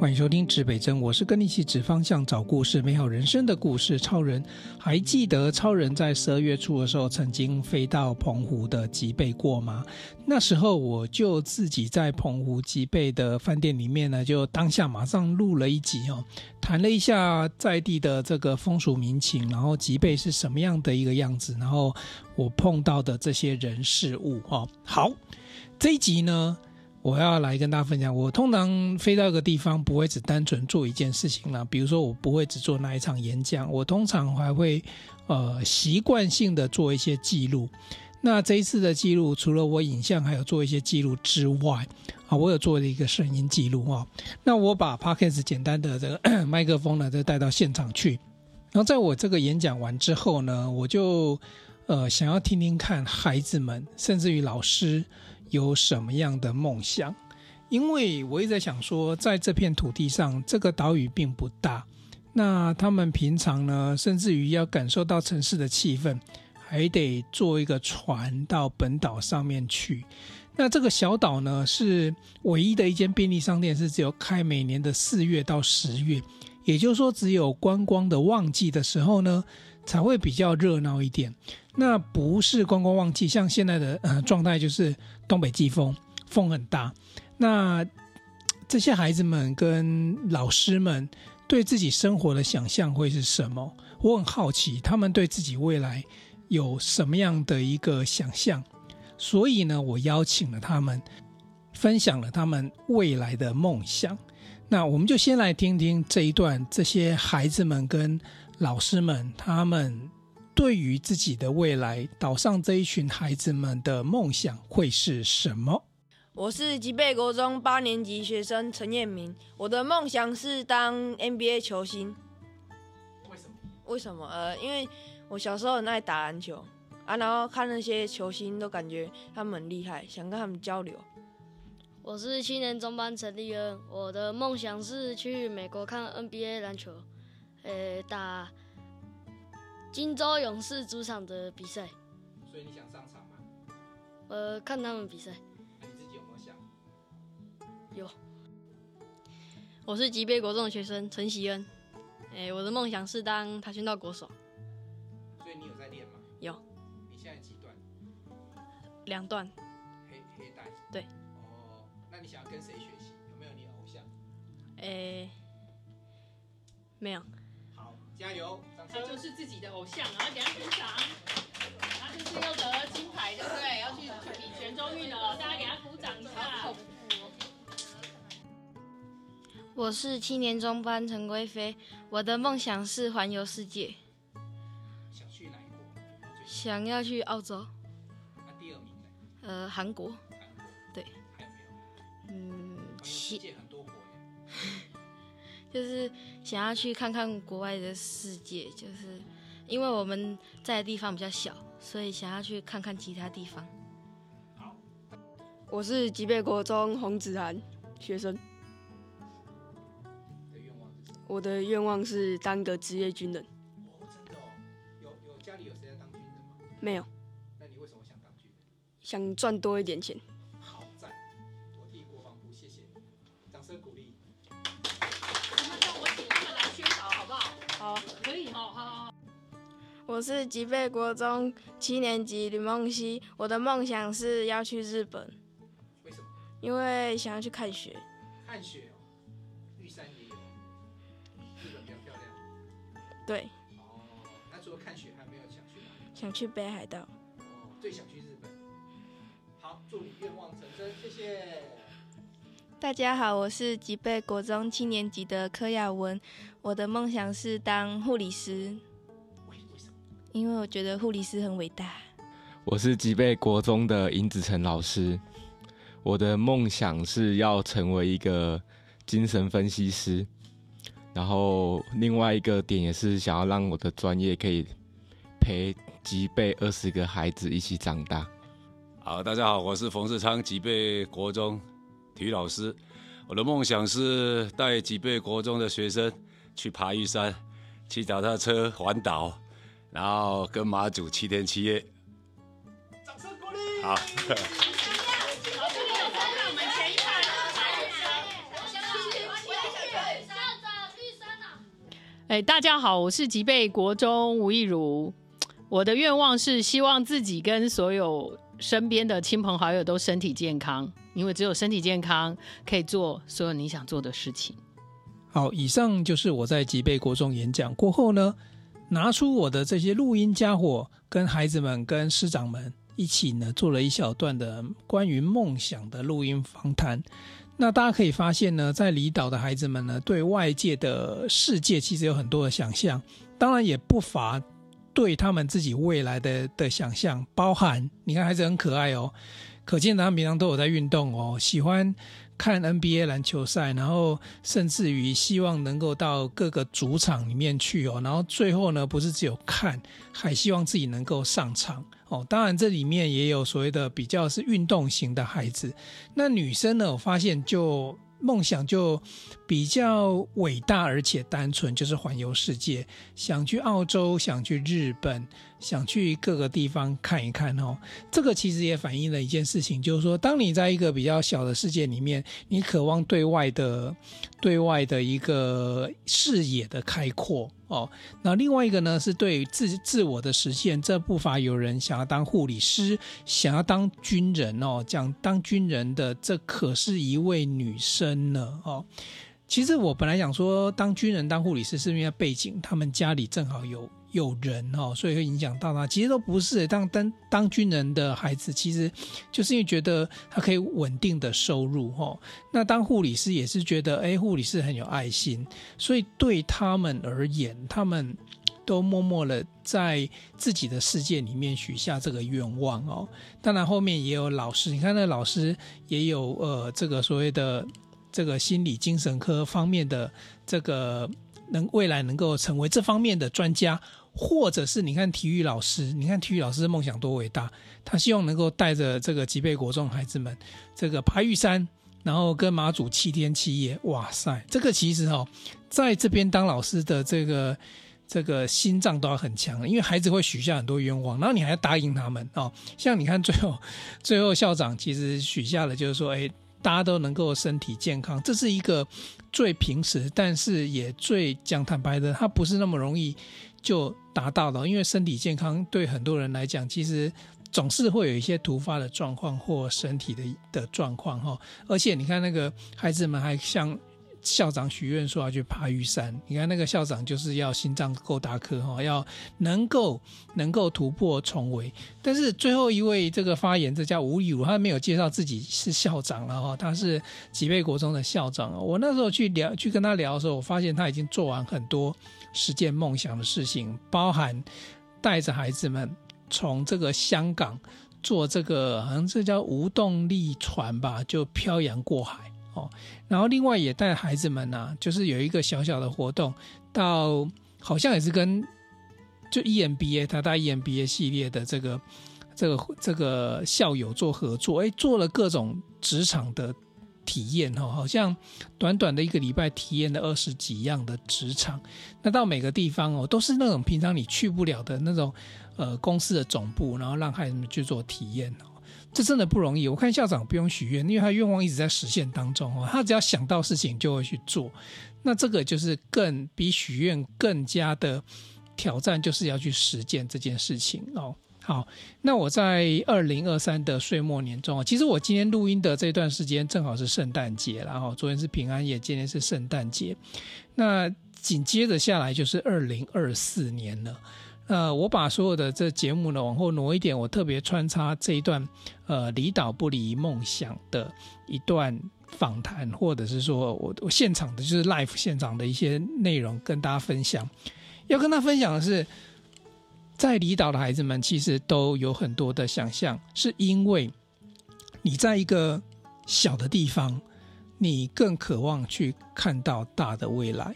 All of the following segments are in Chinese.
欢迎收听指北针，我是跟你一起指方向、找故事、美好人生的故事超人。还记得超人在十二月初的时候曾经飞到澎湖的吉贝过吗？那时候我就自己在澎湖吉贝的饭店里面呢，就当下马上录了一集哦，谈了一下在地的这个风俗民情，然后吉贝是什么样的一个样子，然后我碰到的这些人事物哦。好，这一集呢。我要来跟大家分享，我通常飞到一个地方，不会只单纯做一件事情啦。比如说，我不会只做那一场演讲，我通常还会呃习惯性的做一些记录。那这一次的记录，除了我影像还有做一些记录之外，啊，我有做了一个声音记录啊。那我把 Podcast 简单的这个 麦克风呢，就带到现场去。然后在我这个演讲完之后呢，我就呃想要听听看孩子们，甚至于老师。有什么样的梦想？因为我一直在想说，在这片土地上，这个岛屿并不大。那他们平常呢，甚至于要感受到城市的气氛，还得坐一个船到本岛上面去。那这个小岛呢，是唯一的一间便利商店，是只有开每年的四月到十月，也就是说，只有观光的旺季的时候呢，才会比较热闹一点。那不是观光旺季，像现在的呃状态就是东北季风，风很大。那这些孩子们跟老师们对自己生活的想象会是什么？我很好奇，他们对自己未来有什么样的一个想象。所以呢，我邀请了他们，分享了他们未来的梦想。那我们就先来听听这一段，这些孩子们跟老师们他们。对于自己的未来，岛上这一群孩子们的梦想会是什么？我是吉贝国中八年级学生陈彦明，我的梦想是当 NBA 球星。为什么？为什么？呃，因为我小时候很爱打篮球啊，然后看那些球星都感觉他们很厉害，想跟他们交流。我是七年中班陈立恩，我的梦想是去美国看 NBA 篮球，呃，打。金州勇士主场的比赛，所以你想上场吗？呃，看他们比赛。那你自己有没有想？有。我是吉贝国中的学生陈喜恩，哎，我的梦想是当跆拳道国手。所以你有在练吗？有。你现在几段？两段。黑黑带。对。哦，那你想要跟谁学习？有没有你的偶像？哎，没有。好，加油！他就是自己的偶像，然后给他鼓掌。他就是又得金牌，对不对？要去比全州运了，大家给他鼓掌一下。我是七年中班陈归飞，我的梦想是环游世界。想去哪一国？想要去澳洲。那第二名呢？呃，韩国。韩国。对。还有没有？嗯，世界很多国。就是想要去看看国外的世界，就是因为我们在的地方比较小，所以想要去看看其他地方。好，我是吉贝国中洪子涵学生。我的愿望是当个职业军人。哦，真的哦？有有家里有谁在当军人吗？没有。那你为什么想当军人？想赚多一点钱。好好好。我是吉贝国中七年级吕梦溪，我的梦想是要去日本。为什么？因为想要去看雪。看雪哦，玉山也有。日本比较漂亮。对。哦，那除了看雪，还没有想去哪里？想去北海道。哦，最想去日本。好，祝你愿望成真，谢谢。大家好，我是吉贝国中七年级的柯雅文，我的梦想是当护理师。为什么？因为我觉得护理师很伟大。我是吉贝国中的尹子成老师，我的梦想是要成为一个精神分析师，然后另外一个点也是想要让我的专业可以陪吉贝二十个孩子一起长大。好，大家好，我是冯世昌，吉贝国中。体育老师，我的梦想是带吉贝国中的学生去爬玉山，骑脚踏车环岛，然后跟马祖七天七夜。掌声鼓励。好。哎，大家好，我是吉贝国中吴亦如。我的愿望是希望自己跟所有身边的亲朋好友都身体健康，因为只有身体健康可以做所有你想做的事情。好，以上就是我在吉贝国中演讲过后呢，拿出我的这些录音家伙，跟孩子们、跟师长们一起呢，做了一小段的关于梦想的录音访谈。那大家可以发现呢，在离岛的孩子们呢，对外界的世界其实有很多的想象，当然也不乏对他们自己未来的的想象，包含你看孩子很可爱哦，可见他们平常都有在运动哦，喜欢。看 NBA 篮球赛，然后甚至于希望能够到各个主场里面去哦，然后最后呢，不是只有看，还希望自己能够上场哦。当然，这里面也有所谓的比较是运动型的孩子。那女生呢，我发现就。梦想就比较伟大，而且单纯，就是环游世界，想去澳洲，想去日本，想去各个地方看一看哦。这个其实也反映了一件事情，就是说，当你在一个比较小的世界里面，你渴望对外的、对外的一个视野的开阔。哦，那另外一个呢，是对自自我的实现，这不乏有人想要当护理师，想要当军人哦。讲当军人的，这可是一位女生呢。哦，其实我本来想说，当军人、当护理师是因为背景，他们家里正好有。有人哦，所以会影响到他。其实都不是当当当军人的孩子，其实就是因为觉得他可以稳定的收入哦。那当护理师也是觉得，哎，护理师很有爱心，所以对他们而言，他们都默默的在自己的世界里面许下这个愿望哦。当然后面也有老师，你看那老师也有呃这个所谓的这个心理精神科方面的这个。能未来能够成为这方面的专家，或者是你看体育老师，你看体育老师的梦想多伟大，他希望能够带着这个吉贝国中孩子们，这个爬玉山，然后跟马祖七天七夜，哇塞，这个其实哦，在这边当老师的这个这个心脏都要很强，因为孩子会许下很多愿望，然后你还要答应他们哦，像你看最后最后校长其实许下了就是说，哎。大家都能够身体健康，这是一个最平时，但是也最讲坦白的，它不是那么容易就达到的。因为身体健康对很多人来讲，其实总是会有一些突发的状况或身体的的状况哈。而且你看那个孩子们还像。校长许愿说要去爬玉山，你看那个校长就是要心脏够大颗哈，要能够能够突破重围。但是最后一位这个发言，这叫吴亦如，他没有介绍自己是校长了哈，他是吉贝国中的校长。我那时候去聊，去跟他聊的时候，我发现他已经做完很多实践梦想的事情，包含带着孩子们从这个香港坐这个好像这叫无动力船吧，就漂洋过海。哦然后另外也带孩子们啊，就是有一个小小的活动，到好像也是跟就 EMBA 他带 EMBA 系列的这个这个这个校友做合作，哎，做了各种职场的体验哈，好像短短的一个礼拜体验了二十几样的职场，那到每个地方哦，都是那种平常你去不了的那种呃公司的总部，然后让孩子们去做体验。这真的不容易。我看校长不用许愿，因为他愿望一直在实现当中哦。他只要想到事情就会去做。那这个就是更比许愿更加的挑战，就是要去实践这件事情哦。好，那我在二零二三的岁末年终，其实我今天录音的这段时间正好是圣诞节，然后昨天是平安夜，今天是圣诞节。那紧接着下来就是二零二四年了。呃，我把所有的这节目呢往后挪一点，我特别穿插这一段，呃，离岛不离梦想的一段访谈，或者是说我我现场的就是 live 现场的一些内容跟大家分享。要跟他分享的是，在离岛的孩子们其实都有很多的想象，是因为你在一个小的地方，你更渴望去看到大的未来。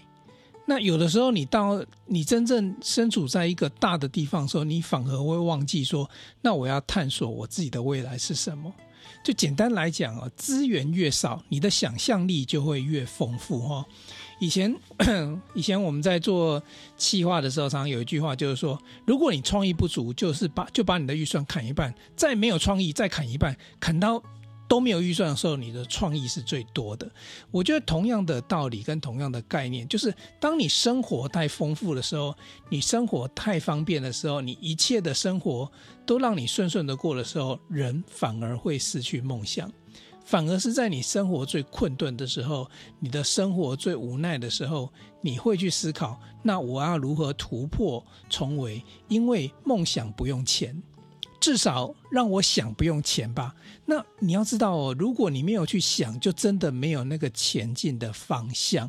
那有的时候，你到你真正身处在一个大的地方的时候，你反而会忘记说，那我要探索我自己的未来是什么。就简单来讲啊，资源越少，你的想象力就会越丰富哈。以前 以前我们在做企划的时候，常常有一句话就是说，如果你创意不足，就是把就把你的预算砍一半，再没有创意再砍一半，砍到。都没有预算的时候，你的创意是最多的。我觉得同样的道理跟同样的概念，就是当你生活太丰富的时候，你生活太方便的时候，你一切的生活都让你顺顺的过的时候，人反而会失去梦想。反而是在你生活最困顿的时候，你的生活最无奈的时候，你会去思考：那我要如何突破重围？因为梦想不用钱，至少让我想不用钱吧。那你要知道哦，如果你没有去想，就真的没有那个前进的方向。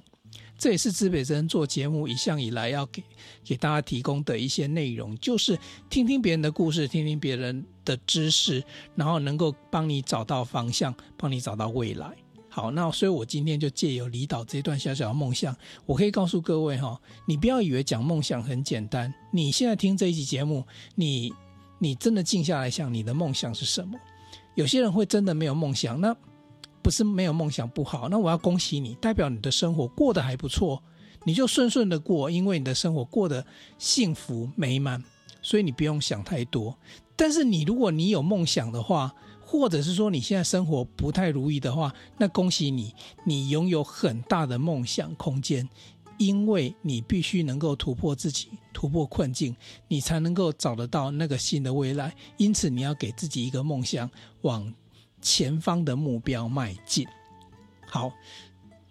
这也是资北真做节目一向以来要给给大家提供的一些内容，就是听听别人的故事，听听别人的知识，然后能够帮你找到方向，帮你找到未来。好，那所以我今天就借由离岛这段小小的梦想，我可以告诉各位哈，你不要以为讲梦想很简单。你现在听这一集节目，你你真的静下来想，你的梦想是什么？有些人会真的没有梦想，那。不是没有梦想不好，那我要恭喜你，代表你的生活过得还不错，你就顺顺的过，因为你的生活过得幸福美满，所以你不用想太多。但是你如果你有梦想的话，或者是说你现在生活不太如意的话，那恭喜你，你拥有很大的梦想空间，因为你必须能够突破自己，突破困境，你才能够找得到那个新的未来。因此，你要给自己一个梦想，往。前方的目标迈进，好，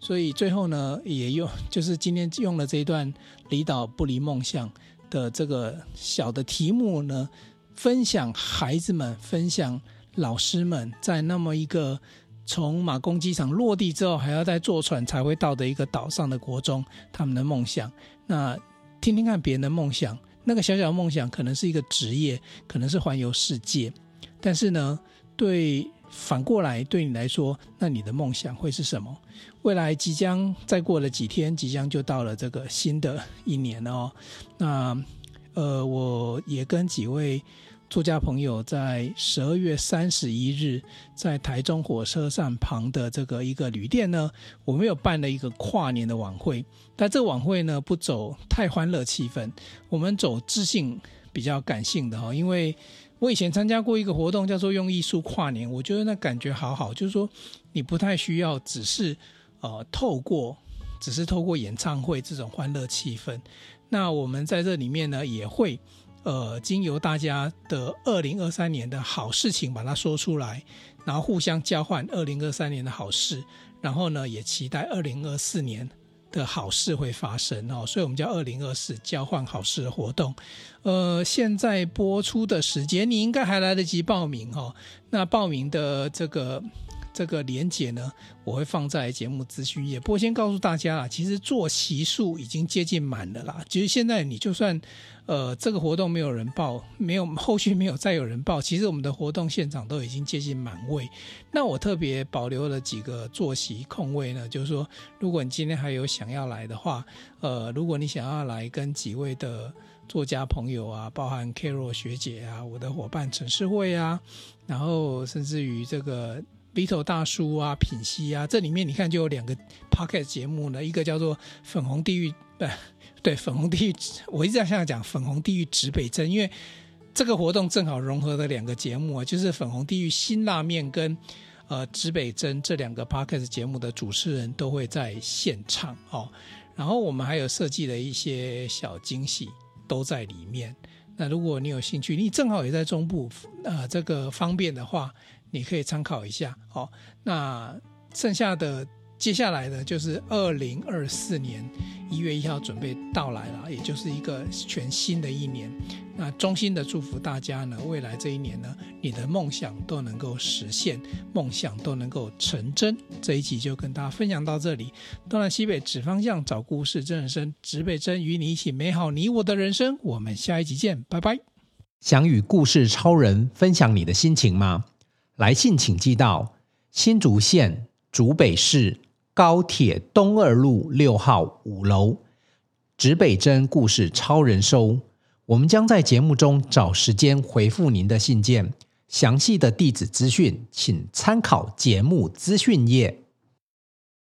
所以最后呢，也用就是今天用了这一段离岛不离梦想的这个小的题目呢，分享孩子们，分享老师们，在那么一个从马公机场落地之后，还要再坐船才会到的一个岛上的国中，他们的梦想。那听听看别人的梦想，那个小小的梦想可能是一个职业，可能是环游世界，但是呢，对。反过来，对你来说，那你的梦想会是什么？未来即将再过了几天，即将就到了这个新的一年哦。那呃，我也跟几位作家朋友在十二月三十一日，在台中火车站旁的这个一个旅店呢，我们有办了一个跨年的晚会。但这个晚会呢，不走太欢乐气氛，我们走知性比较感性的哈，因为。我以前参加过一个活动，叫做“用艺术跨年”，我觉得那感觉好好，就是说你不太需要只是呃透过只是透过演唱会这种欢乐气氛。那我们在这里面呢，也会呃经由大家的二零二三年的好事情把它说出来，然后互相交换二零二三年的好事，然后呢也期待二零二四年。的好事会发生哦，所以我们叫二零二四交换好事的活动。呃，现在播出的时间你应该还来得及报名哦。那报名的这个这个连结呢，我会放在节目资讯页。不过先告诉大家啊，其实坐席数已经接近满了啦。其实现在你就算。呃，这个活动没有人报，没有后续没有再有人报。其实我们的活动现场都已经接近满位。那我特别保留了几个坐席空位呢，就是说，如果你今天还有想要来的话，呃，如果你想要来跟几位的作家朋友啊，包含 Carol 学姐啊，我的伙伴陈世慧啊，然后甚至于这个 Vito 大叔啊、品西啊，这里面你看就有两个 Podcast 节目呢，一个叫做《粉红地狱》不。对，粉红地狱，我一直在想讲粉红地狱指北针，因为这个活动正好融合了两个节目啊，就是粉红地狱辛辣面跟呃指北针这两个 podcast 节目的主持人都会在现场哦。然后我们还有设计了一些小惊喜都在里面。那如果你有兴趣，你正好也在中部，呃，这个方便的话，你可以参考一下哦。那剩下的。接下来呢，就是二零二四年一月一号准备到来了，也就是一个全新的一年。那衷心的祝福大家呢，未来这一年呢，你的梦想都能够实现，梦想都能够成真。这一集就跟大家分享到这里。东南西北指方向，找故事，真人生，指北针与你一起美好你我的人生。我们下一集见，拜拜。想与故事超人分享你的心情吗？来信请寄到新竹县竹北市。高铁东二路六号五楼，指北针故事超人收。我们将在节目中找时间回复您的信件。详细的地址资讯，请参考节目资讯页。